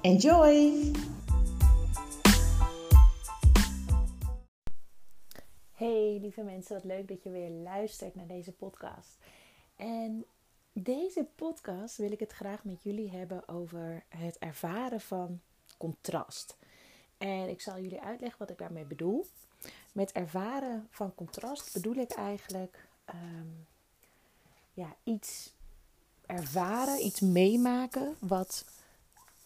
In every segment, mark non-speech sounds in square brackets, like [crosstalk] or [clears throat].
Enjoy! Hey lieve mensen, wat leuk dat je weer luistert naar deze podcast. En deze podcast wil ik het graag met jullie hebben over het ervaren van contrast. En ik zal jullie uitleggen wat ik daarmee bedoel. Met ervaren van contrast bedoel ik eigenlijk ehm, ja, iets ervaren, iets meemaken wat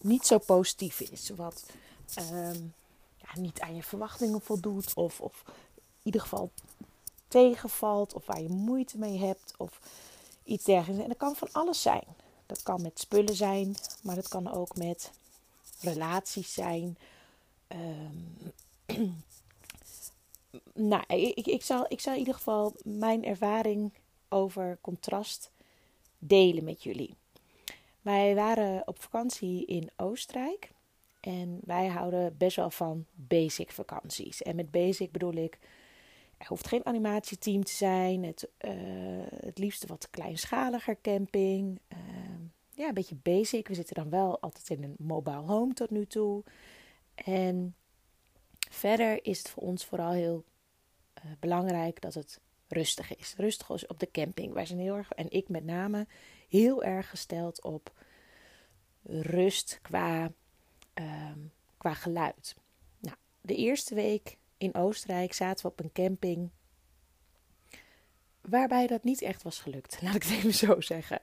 niet zo positief is. Wat ehm, ja, niet aan je verwachtingen voldoet. Of, of in ieder geval tegenvalt. Of waar je moeite mee hebt. Of iets dergelijks. En dat kan van alles zijn. Dat kan met spullen zijn. Maar dat kan ook met relaties zijn. Um, [clears throat] nou, ik, ik, zal, ik zal in ieder geval mijn ervaring over contrast delen met jullie. Wij waren op vakantie in Oostenrijk. En wij houden best wel van basic vakanties. En met basic bedoel ik, er hoeft geen animatieteam te zijn. Het, uh, het liefst wat kleinschaliger camping. Uh, ja, een beetje basic. We zitten dan wel altijd in een mobile home tot nu toe. En verder is het voor ons vooral heel uh, belangrijk dat het rustig is. Rustig is op de camping. Wij zijn heel erg, en ik met name, heel erg gesteld op rust qua, uh, qua geluid. Nou, de eerste week in Oostenrijk zaten we op een camping. Waarbij dat niet echt was gelukt, [laughs] laat ik het even zo zeggen.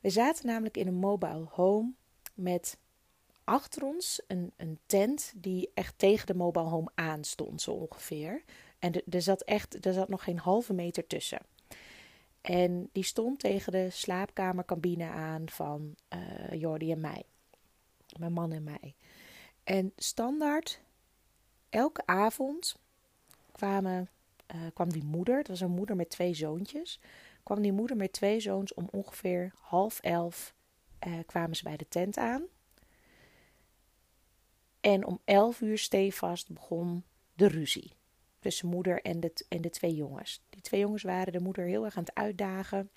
We zaten namelijk in een mobile home met achter ons een, een tent die echt tegen de mobile home aan stond, zo ongeveer. En er zat echt, er zat nog geen halve meter tussen. En die stond tegen de slaapkamercabine aan van uh, Jordi en mij. Mijn man en mij. En standaard, elke avond kwamen, uh, kwam die moeder, het was een moeder met twee zoontjes, kwam die moeder met twee zoons om ongeveer half elf uh, kwamen ze bij de tent aan. En om elf uur stevast begon de ruzie tussen moeder en de, en de twee jongens. Die twee jongens waren de moeder heel erg aan het uitdagen,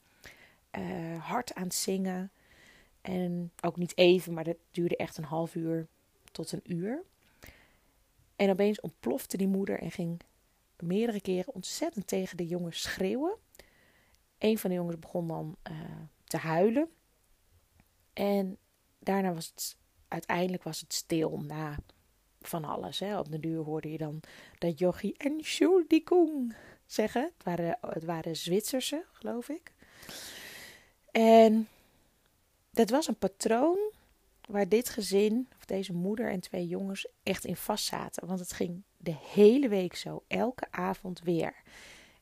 uh, hard aan het zingen. En ook niet even, maar dat duurde echt een half uur tot een uur. En opeens ontplofte die moeder en ging meerdere keren ontzettend tegen de jongens schreeuwen. Een van de jongens begon dan uh, te huilen. En daarna was het uiteindelijk was het stil na van alles. Hè. Op de duur hoorde je dan dat Jochie Entschuldigung zeggen. Het waren, het waren Zwitserse, geloof ik. En dat was een patroon waar dit gezin, of deze moeder en twee jongens, echt in vast zaten. Want het ging de hele week zo, elke avond weer.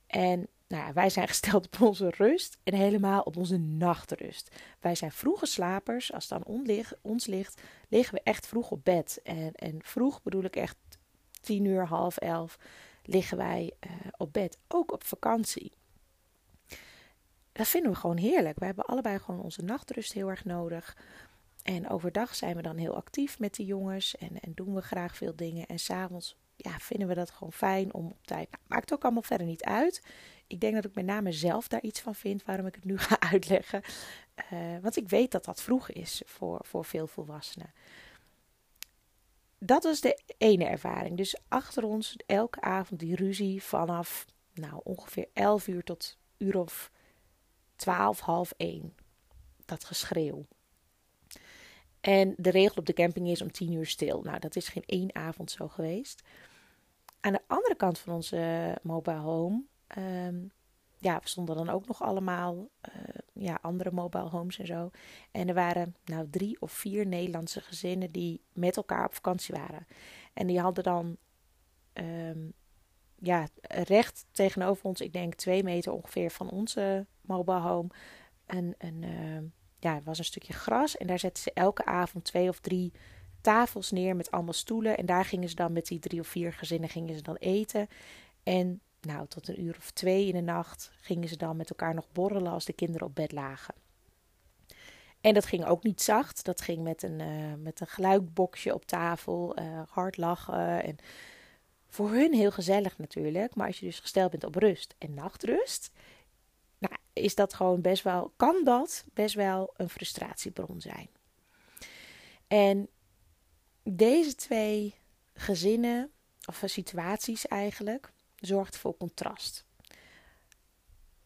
En nou ja, wij zijn gesteld op onze rust en helemaal op onze nachtrust. Wij zijn vroege slapers. Als het aan ons ligt, liggen we echt vroeg op bed. En, en vroeg bedoel ik echt tien uur, half elf, liggen wij uh, op bed. Ook op vakantie. Dat vinden we gewoon heerlijk. We hebben allebei gewoon onze nachtrust heel erg nodig. En overdag zijn we dan heel actief met de jongens en, en doen we graag veel dingen. En s'avonds ja, vinden we dat gewoon fijn om op tijd. Nou, maakt ook allemaal verder niet uit. Ik denk dat ik met name zelf daar iets van vind waarom ik het nu [laughs] ga uitleggen. Uh, want ik weet dat dat vroeg is voor, voor veel volwassenen. Dat was de ene ervaring. Dus achter ons elke avond die ruzie vanaf nou, ongeveer 11 uur tot uur of 12, half 1. Dat geschreeuw. En de regel op de camping is om 10 uur stil. Nou, dat is geen één avond zo geweest. Aan de andere kant van onze mobile home Um, ja, we stonden dan ook nog allemaal uh, ja, andere mobile homes en zo. En er waren nou drie of vier Nederlandse gezinnen die met elkaar op vakantie waren. En die hadden dan ehm, ja, recht tegenover ons, ik denk twee meter ongeveer van onze mobile home, een, een, uh, ja, was een stukje gras. En daar zetten ze elke avond twee of drie tafels neer met allemaal stoelen. En daar gingen ze dan met die drie of vier gezinnen gingen ze dan eten. En nou, tot een uur of twee in de nacht gingen ze dan met elkaar nog borrelen als de kinderen op bed lagen. En dat ging ook niet zacht. Dat ging met een, uh, met een geluidboxje op tafel, uh, hard lachen. En voor hun heel gezellig natuurlijk. Maar als je dus gesteld bent op rust en nachtrust, nou, is dat gewoon best wel, kan dat best wel een frustratiebron zijn. En deze twee gezinnen, of situaties eigenlijk, zorgt voor contrast.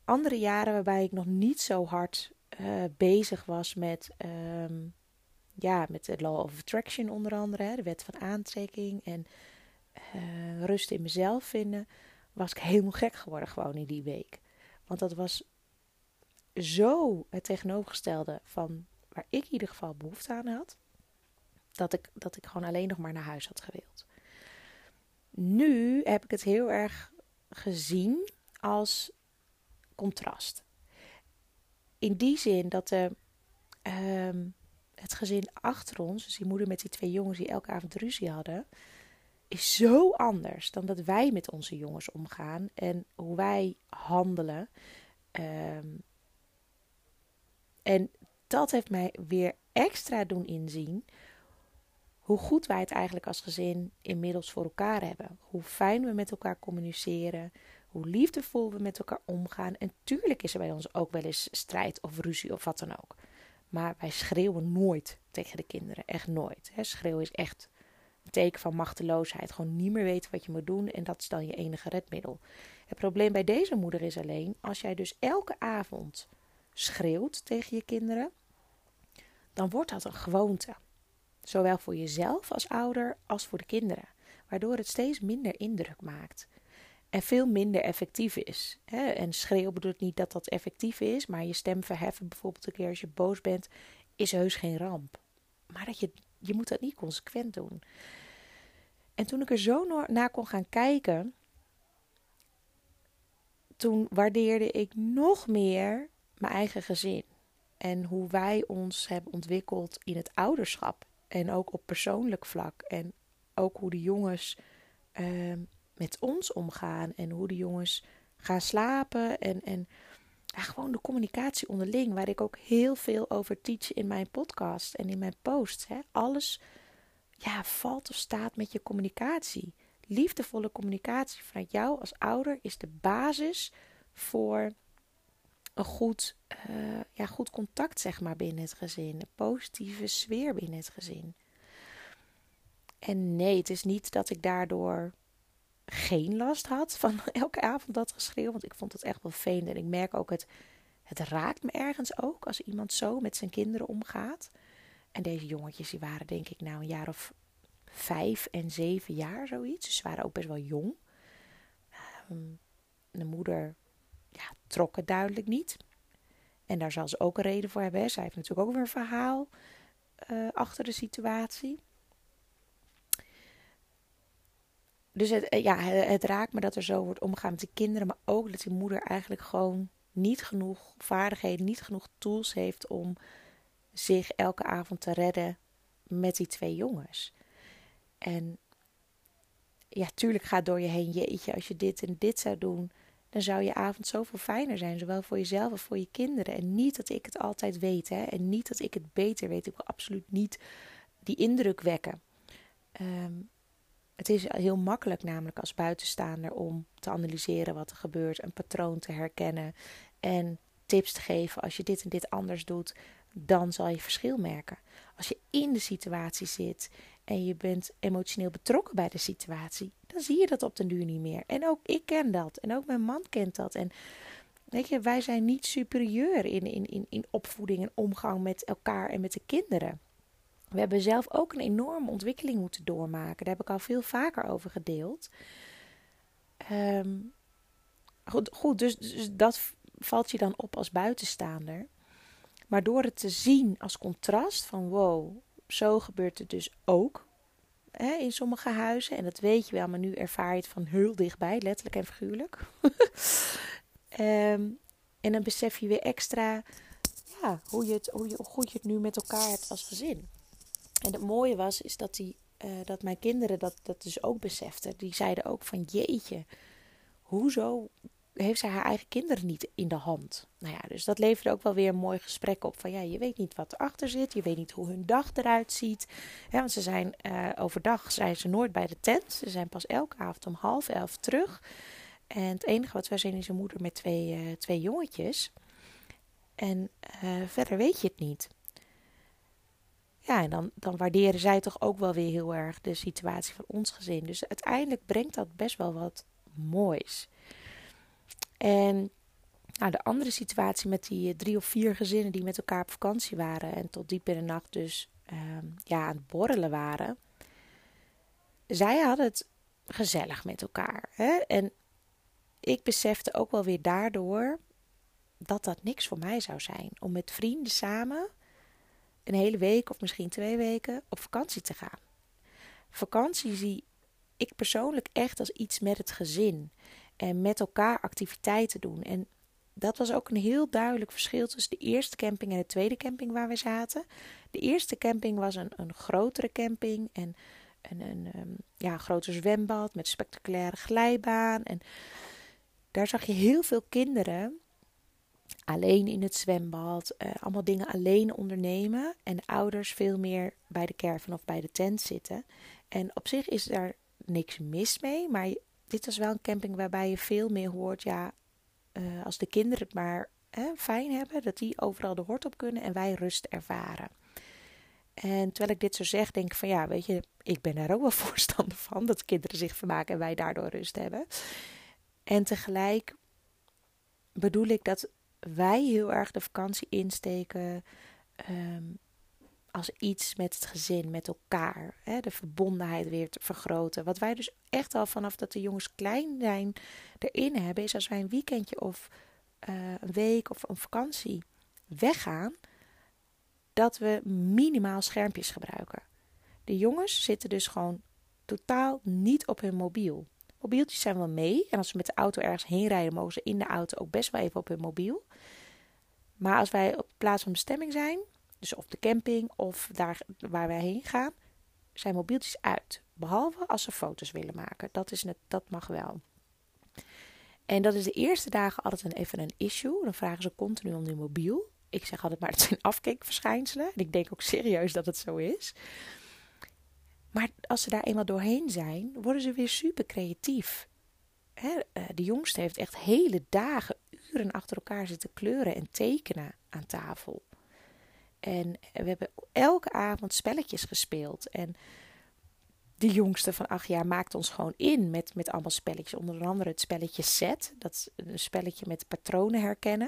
Andere jaren waarbij ik nog niet zo hard uh, bezig was met, um, ja, met de Law of Attraction onder andere, de wet van aantrekking en uh, rust in mezelf vinden, was ik helemaal gek geworden gewoon in die week. Want dat was zo het tegenovergestelde van waar ik in ieder geval behoefte aan had, dat ik, dat ik gewoon alleen nog maar naar huis had gewild. Nu heb ik het heel erg gezien als contrast. In die zin dat de, um, het gezin achter ons, dus die moeder met die twee jongens die elke avond ruzie hadden, is zo anders dan dat wij met onze jongens omgaan en hoe wij handelen. Um, en dat heeft mij weer extra doen inzien hoe goed wij het eigenlijk als gezin inmiddels voor elkaar hebben. Hoe fijn we met elkaar communiceren, hoe liefdevol we met elkaar omgaan. En tuurlijk is er bij ons ook wel eens strijd of ruzie of wat dan ook. Maar wij schreeuwen nooit tegen de kinderen, echt nooit. Schreeuwen is echt een teken van machteloosheid. Gewoon niet meer weten wat je moet doen en dat is dan je enige redmiddel. Het probleem bij deze moeder is alleen, als jij dus elke avond schreeuwt tegen je kinderen, dan wordt dat een gewoonte. Zowel voor jezelf als ouder als voor de kinderen, waardoor het steeds minder indruk maakt en veel minder effectief is. En schreeuwen bedoelt niet dat dat effectief is, maar je stem verheffen bijvoorbeeld een keer als je boos bent, is heus geen ramp. Maar dat je, je moet dat niet consequent doen. En toen ik er zo naar kon gaan kijken, toen waardeerde ik nog meer mijn eigen gezin. En hoe wij ons hebben ontwikkeld in het ouderschap. En ook op persoonlijk vlak. En ook hoe de jongens uh, met ons omgaan. En hoe de jongens gaan slapen. En, en ja, gewoon de communicatie onderling. Waar ik ook heel veel over teach in mijn podcast en in mijn posts. Hè. Alles ja, valt of staat met je communicatie. Liefdevolle communicatie vanuit jou als ouder is de basis voor een goed, uh, ja, goed contact zeg maar, binnen het gezin. Een positieve sfeer binnen het gezin. En nee, het is niet dat ik daardoor geen last had van [laughs] elke avond dat geschreeuw. Want ik vond het echt wel fijn. En ik merk ook, het, het raakt me ergens ook als iemand zo met zijn kinderen omgaat. En deze jongetjes die waren denk ik nou een jaar of vijf en zeven jaar zoiets. Dus ze waren ook best wel jong. Um, de moeder ja, trok het duidelijk niet. En daar zal ze ook een reden voor hebben. Hè. Zij heeft natuurlijk ook weer een verhaal uh, achter de situatie. Dus het, eh, ja, het, raakt me dat er zo wordt omgegaan met de kinderen, maar ook dat die moeder eigenlijk gewoon niet genoeg vaardigheden, niet genoeg tools heeft om zich elke avond te redden met die twee jongens. En ja, tuurlijk gaat door je heen, jeetje, als je dit en dit zou doen, dan zou je avond zoveel fijner zijn, zowel voor jezelf als voor je kinderen. En niet dat ik het altijd weet, hè, en niet dat ik het beter weet. Ik wil absoluut niet die indruk wekken. Ehm, het is heel makkelijk namelijk als buitenstaander om te analyseren wat er gebeurt, een patroon te herkennen en tips te geven. Als je dit en dit anders doet, dan zal je verschil merken. Als je in de situatie zit en je bent emotioneel betrokken bij de situatie, dan zie je dat op den duur niet meer. En ook ik ken dat. En ook mijn man kent dat. En weet je, wij zijn niet superieur in, in, in, in opvoeding en omgang met elkaar en met de kinderen. We hebben zelf ook een enorme ontwikkeling moeten doormaken. Daar heb ik al veel vaker over gedeeld. Ehm, goed, goed dus, dus dat valt je dan op als buitenstaander. Maar door het te zien als contrast van wow, zo gebeurt het dus ook hè, in sommige huizen. En dat weet je wel, maar nu ervaar je het van heel dichtbij, letterlijk en figuurlijk. um, [laughs] en dan besef je weer extra ja, hoe, je het, hoe, je, hoe goed je het nu met elkaar hebt als gezin. En het mooie was, is dat, die, uh, dat mijn kinderen dat, dat dus ook beseften. Die zeiden ook van jeetje, hoezo heeft zij haar eigen kinderen niet in de hand? Nou ja, dus dat leverde ook wel weer een mooi gesprek op. Van ja, je weet niet wat erachter zit. Je weet niet hoe hun dag eruit ziet. Want ze zijn uh, overdag zijn ze nooit bij de tent. Ze zijn pas elke avond om half elf terug. En het enige wat wij zien is een moeder met twee, uh, twee jongetjes. En uh, verder weet je het niet. Ja, en dan, dan waarderen zij toch ook wel weer heel erg de situatie van ons gezin. Dus uiteindelijk brengt dat best wel wat moois. En nou, de andere situatie met die drie of vier gezinnen die met elkaar op vakantie waren en tot diep in de nacht dus uh, ja, aan het borrelen waren. Zij hadden het gezellig met elkaar. Hè? En ik besefte ook wel weer daardoor dat dat niks voor mij zou zijn. Om met vrienden samen een hele week of misschien twee weken op vakantie te gaan. Vakantie zie ik persoonlijk echt als iets met het gezin. En met elkaar activiteiten doen. En dat was ook een heel duidelijk verschil tussen de eerste camping en de tweede camping waar we zaten. De eerste camping was een, een grotere camping en een, een um, ja, groter zwembad met spectaculaire glijbaan. En daar zag je heel veel kinderen alleen in het zwembad, uh, allemaal dingen alleen ondernemen. En de ouders veel meer bij de caravan of bij de tent zitten. En op zich is daar niks mis mee, maar dit was wel een camping waarbij je veel meer hoort, ja, uh, als de kinderen het maar hè, fijn hebben, dat die overal de hort op kunnen en wij rust ervaren. En terwijl ik dit zo zeg, denk ik van ja, weet je, ik ben daar ook wel [laughs] voorstander van dat kinderen zich vermaken en wij daardoor rust hebben. En tegelijk bedoel ik dat wij heel erg de vakantie insteken um, als iets met het gezin, met elkaar. Hè, de verbondenheid weer te vergroten. Wat wij dus echt al vanaf dat de jongens klein zijn erin hebben, is als wij een weekendje of uh, een week of een vakantie weggaan, dat we minimaal schermpjes gebruiken. De jongens zitten dus gewoon totaal niet op hun mobiel. Mobieltjes zijn wel mee. En als we met de auto ergens heen rijden, mogen ze in de auto ook best wel even op hun mobiel. Maar als wij op plaats van bestemming zijn, dus op de camping of daar waar wij heen gaan, zijn mobieltjes uit. Behalve als ze foto's willen maken. Dat, is het, dat mag wel. En dat is de eerste dagen altijd een, even een issue. Dan vragen ze continu om die mobiel. Ik zeg altijd maar, het zijn afkeekverschijnselen. En ik denk ook serieus dat het zo is. Maar als ze daar eenmaal doorheen zijn, worden ze weer super creatief. Hè, eh, de jongste heeft echt hele dagen, uren achter elkaar zitten kleuren en tekenen aan tafel. En we hebben elke avond spelletjes gespeeld. En de jongste van acht jaar maakt ons gewoon in met, met allemaal spelletjes. Onder andere het spelletje Set. Dat is een spelletje met patronen herkennen.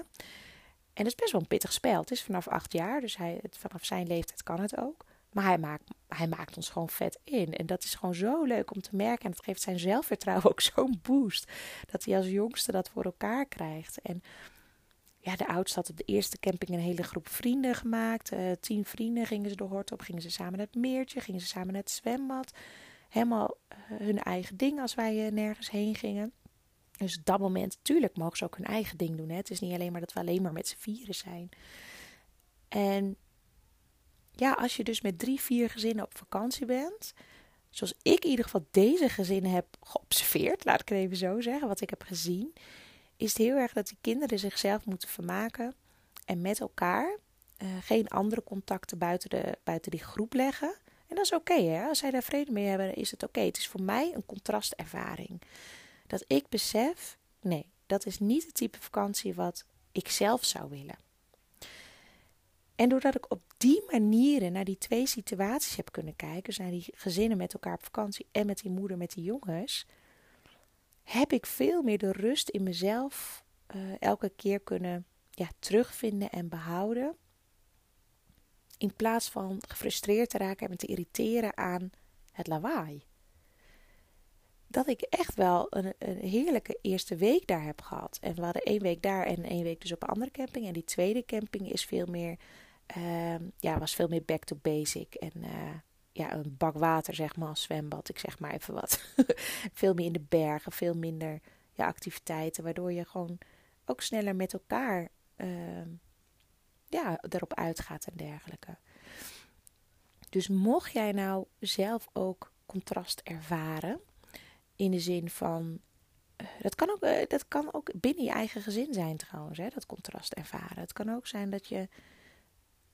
En dat is best wel een pittig spel. Het is vanaf acht jaar, dus hij, vanaf zijn leeftijd kan het ook. Maar hij maakt, hij maakt ons gewoon vet in. En dat is gewoon zo leuk om te merken. En dat geeft zijn zelfvertrouwen [laughs] ook zo'n boost. Dat hij als jongste dat voor elkaar krijgt. En de oudste had op de eerste camping een hele groep vrienden gemaakt. Uh, tien vrienden gingen ze de hort op. Gingen ze samen naar het meertje. Gingen ze samen naar het zwembad. Helemaal uh, hun eigen ding als wij uh, nergens heen gingen. Dus op dat moment, natuurlijk mogen ze ook hun eigen ding doen. Hè. Het is niet alleen maar dat we alleen maar met z'n vieren zijn. En ja, als je dus met drie, vier gezinnen op vakantie bent, zoals ik in ieder geval deze gezinnen heb geobserveerd, laat ik het even zo zeggen, wat ik heb gezien, is het heel erg dat die kinderen zichzelf moeten vermaken en met elkaar uh, geen andere contacten buiten, de, buiten die groep leggen. En dat is oké, okay, als zij daar vrede mee hebben, is het oké. Het is voor mij een contrastervaring. Dat ik besef, nee, dat is niet het type vakantie wat ik zelf zou willen. En doordat ik op die manieren naar die twee situaties heb kunnen kijken, dus naar die gezinnen met elkaar op vakantie en met die moeder met die jongens, heb ik veel meer de rust in mezelf uh, elke keer kunnen ja, terugvinden en behouden. In plaats van gefrustreerd te raken en me te irriteren aan het lawaai. Dat ik echt wel een, een, heerlijke eerste week daar heb gehad. En we hadden één week daar en één week dus op een andere camping. En die tweede camping is veel meer uh, ja, was veel meer back to basic. En uh, ja, een bak water, zeg maar, als zwembad. Ik zeg maar even wat. [laughs] veel meer in de bergen, veel minder ja, activiteiten, waardoor je gewoon ook sneller met elkaar uh, ja, erop uitgaat en dergelijke. Dus mocht jij nou zelf ook contrast ervaren, in de zin van eh, dat kan, ook, eh, dat kan ook binnen je eigen gezin zijn trouwens, hè, dat contrast ervaren. Het kan ook zijn dat je,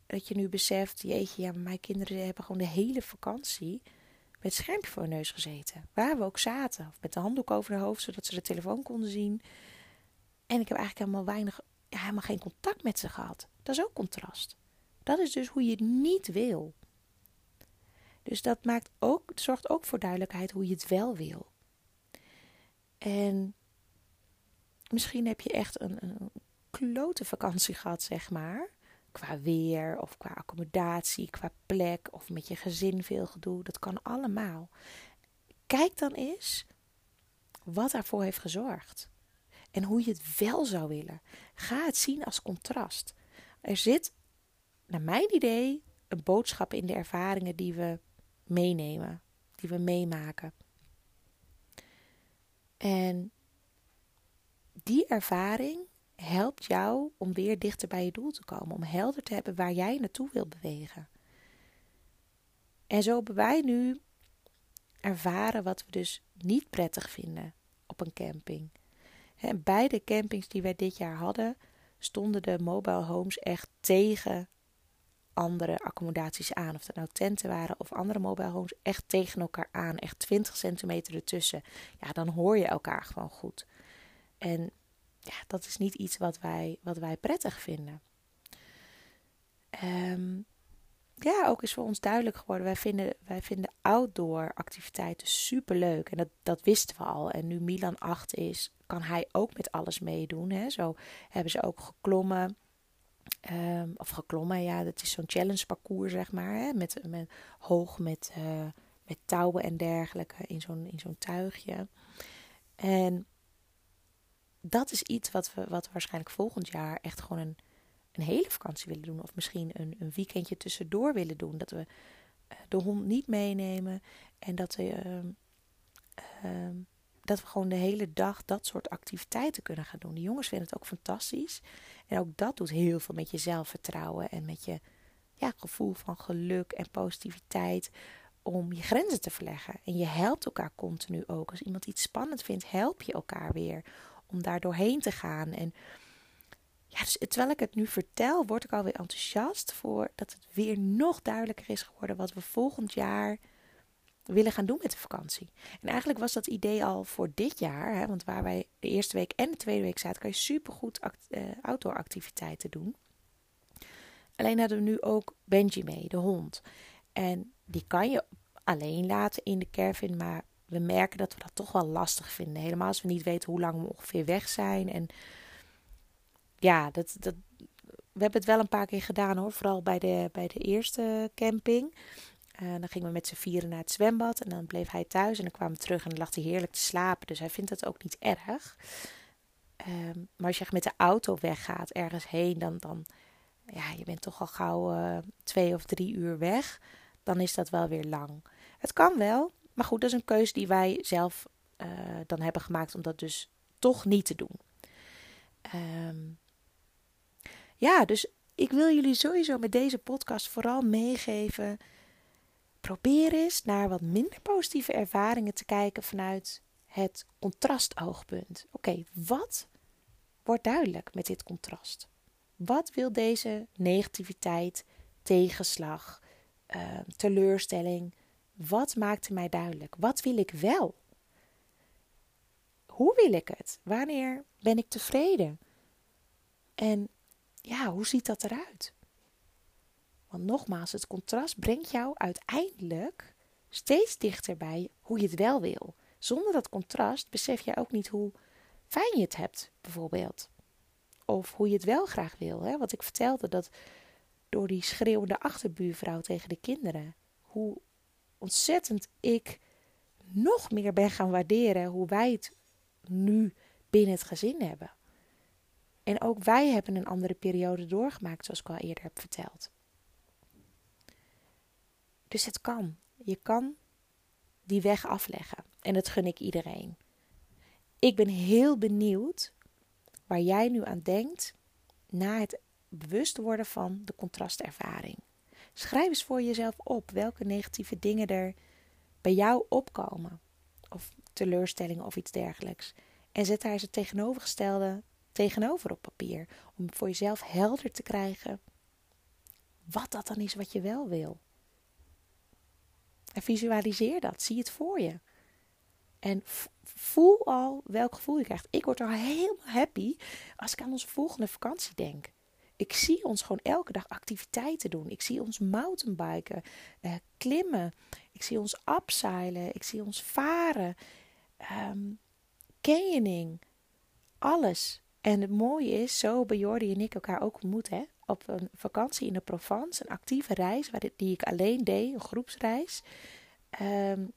dat je nu beseft, jeetje, ja, mijn kinderen hebben gewoon de hele vakantie met schermpje voor hun neus gezeten. Waar we ook zaten. Of met de handdoek over de hoofd, zodat ze de telefoon konden zien. En ik heb eigenlijk helemaal weinig, ja, helemaal geen contact met ze gehad. Dat is ook contrast. Dat is dus hoe je het niet wil. Dus dat maakt ook, zorgt ook voor duidelijkheid hoe je het wel wil. En misschien heb je echt een, een klote vakantie gehad, zeg maar. Qua weer of qua accommodatie, qua plek of met je gezin veel gedoe. Dat kan allemaal. Kijk dan eens wat daarvoor heeft gezorgd. En hoe je het wel zou willen. Ga het zien als contrast. Er zit, naar mijn idee, een boodschap in de ervaringen die we meenemen, die we meemaken. En die ervaring helpt jou om weer dichter bij je doel te komen, om helder te hebben waar jij naartoe wil bewegen. En zo hebben wij nu ervaren wat we dus niet prettig vinden op een camping. En beide campings die wij dit jaar hadden, stonden de mobile homes echt tegen andere accommodaties aan. Of dat nou tenten waren of andere mobile homes, echt tegen elkaar aan. Echt 20 centimeter ertussen. Ja, dan hoor je elkaar gewoon goed. En ja, dat is niet iets wat wij, wat wij prettig vinden. Um, ja, ook is voor ons duidelijk geworden. Wij vinden, wij vinden outdoor activiteiten super leuk. En dat, dat wisten we al. En nu Milan 8 is, kan hij ook met alles meedoen. Hè. Zo hebben ze ook geklommen. Um, of geklommen, ja, dat is zo'n challenge parcours, zeg maar. Hè, met, met hoog met, uh, met touwen en dergelijke in zo'n, in zo'n tuigje. En dat is iets wat we, wat we waarschijnlijk volgend jaar echt gewoon een, een hele vakantie willen doen. Of misschien een, een weekendje tussendoor willen doen. Dat we uh, de hond niet meenemen. En dat we, uh, dat we gewoon de hele dag dat soort activiteiten kunnen gaan doen. De jongens vinden het ook fantastisch. En ook dat doet heel veel met je zelfvertrouwen en met je ja, gevoel van geluk en positiviteit om je grenzen te verleggen. En je helpt elkaar continu ook. Als iemand iets spannend vindt, help je elkaar weer om daar doorheen te gaan. En ja, dus terwijl ik het nu vertel, word ik alweer enthousiast voor dat het weer nog duidelijker is geworden wat we volgend jaar willen gaan doen met de vakantie. En eigenlijk was dat idee al voor dit jaar, hè, want waar wij de eerste week en de tweede week zaten, kan je supergoed act, uh, outdoor activiteiten doen. Alleen hadden we nu ook Benji mee, de hond. En die kan je alleen laten in de caravan, maar we merken dat we dat toch wel lastig vinden. Helemaal als we niet weten hoe lang we ongeveer weg zijn. En ja, dat, dat, we hebben het wel een paar keer gedaan hoor. Vooral bij de, bij de eerste camping. Uh, dan gingen we met z'n vieren naar het zwembad en dan bleef hij thuis en dan kwamen we terug en dan lag hij heerlijk te slapen. Dus hij vindt dat ook niet erg. Um, maar als je met de auto weggaat ergens heen, dan, dan ja, je bent toch al gauw uh, twee of drie uur weg. Dan is dat wel weer lang. Het kan wel, maar goed, dat is een keuze die wij zelf uh, dan hebben gemaakt om dat dus toch niet te doen. Um, ja, dus ik wil jullie sowieso met deze podcast vooral meegeven probeer eens naar wat minder positieve ervaringen te kijken vanuit het contrastoogpunt. Oké, wat wordt duidelijk met dit contrast? Wat wil deze negativiteit, tegenslag, uh, teleurstelling, wat maakte mij duidelijk? Wat wil ik wel? Hoe wil ik het? Wanneer ben ik tevreden? En ja, hoe ziet dat eruit? Want nogmaals, het contrast brengt jou uiteindelijk steeds dichter bij hoe je het wel wil. Zonder dat contrast besef je ook niet hoe fijn je het hebt, bijvoorbeeld. Of hoe je het wel graag wil. Hè? Want ik vertelde dat door die schreeuwende achterbuurvrouw tegen de kinderen, hoe ontzettend ik nog meer ben gaan waarderen hoe wij het nu binnen het gezin hebben. En ook wij hebben een andere periode doorgemaakt, zoals ik al eerder heb verteld. Dus het kan. je kan die weg afleggen. En dat gun ik iedereen. Ik ben heel benieuwd waar jij nu aan denkt na het bewust worden van de contrastervaring. Schrijf eens voor jezelf op welke negatieve dingen er bij jou opkomen. Of teleurstellingen of iets dergelijks. En zet daar eens het tegenovergestelde tegenover op papier. Om voor jezelf helder te krijgen wat dat dan is wat je wel wil. En visualiseer dat. Zie het voor je. En voel al welk gevoel je krijgt. Ik word al helemaal happy als ik aan onze volgende vakantie denk. Ik zie ons gewoon elke dag activiteiten doen. Ik zie ons mountainbiken, eh, klimmen. Ik zie ons upseilen. Ik zie ons varen. Um. Alles. En het mooie is, zo hebben Jordi en ik elkaar ook ontmoet. Hè? Op een vakantie in de Provence. Een actieve reis die ik alleen deed. Een groepsreis. Um,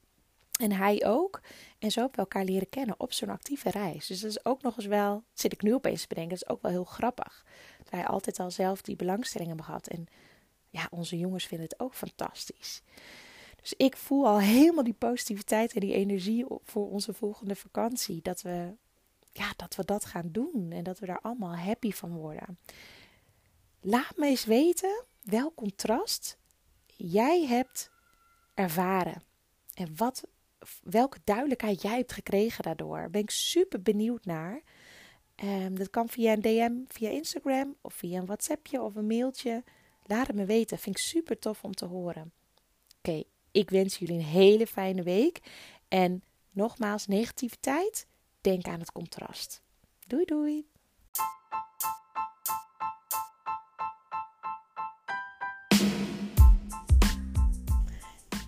en hij ook. En zo hebben we elkaar leren kennen op zo'n actieve reis. Dus dat is ook nog eens wel, zit ik nu opeens te bedenken, dat is ook wel heel grappig. Dat wij altijd al zelf die belangstelling hebben gehad. En ja, onze jongens vinden het ook fantastisch. Dus ik voel al helemaal die positiviteit en die energie voor onze volgende vakantie. Dat we, ja, dat we dat gaan doen en dat we daar allemaal happy van worden. Laat me eens weten welk contrast jij hebt ervaren. En wat welke duidelijkheid jij hebt gekregen daardoor. Daar ben ik super benieuwd naar. Um, dat kan via een DM, via Instagram of via een WhatsAppje of een mailtje. Laat het me weten. Vind ik super tof om te horen. Oké, ik wens jullie een hele fijne week. En nogmaals, negativiteit, denk aan het contrast. Doei doei!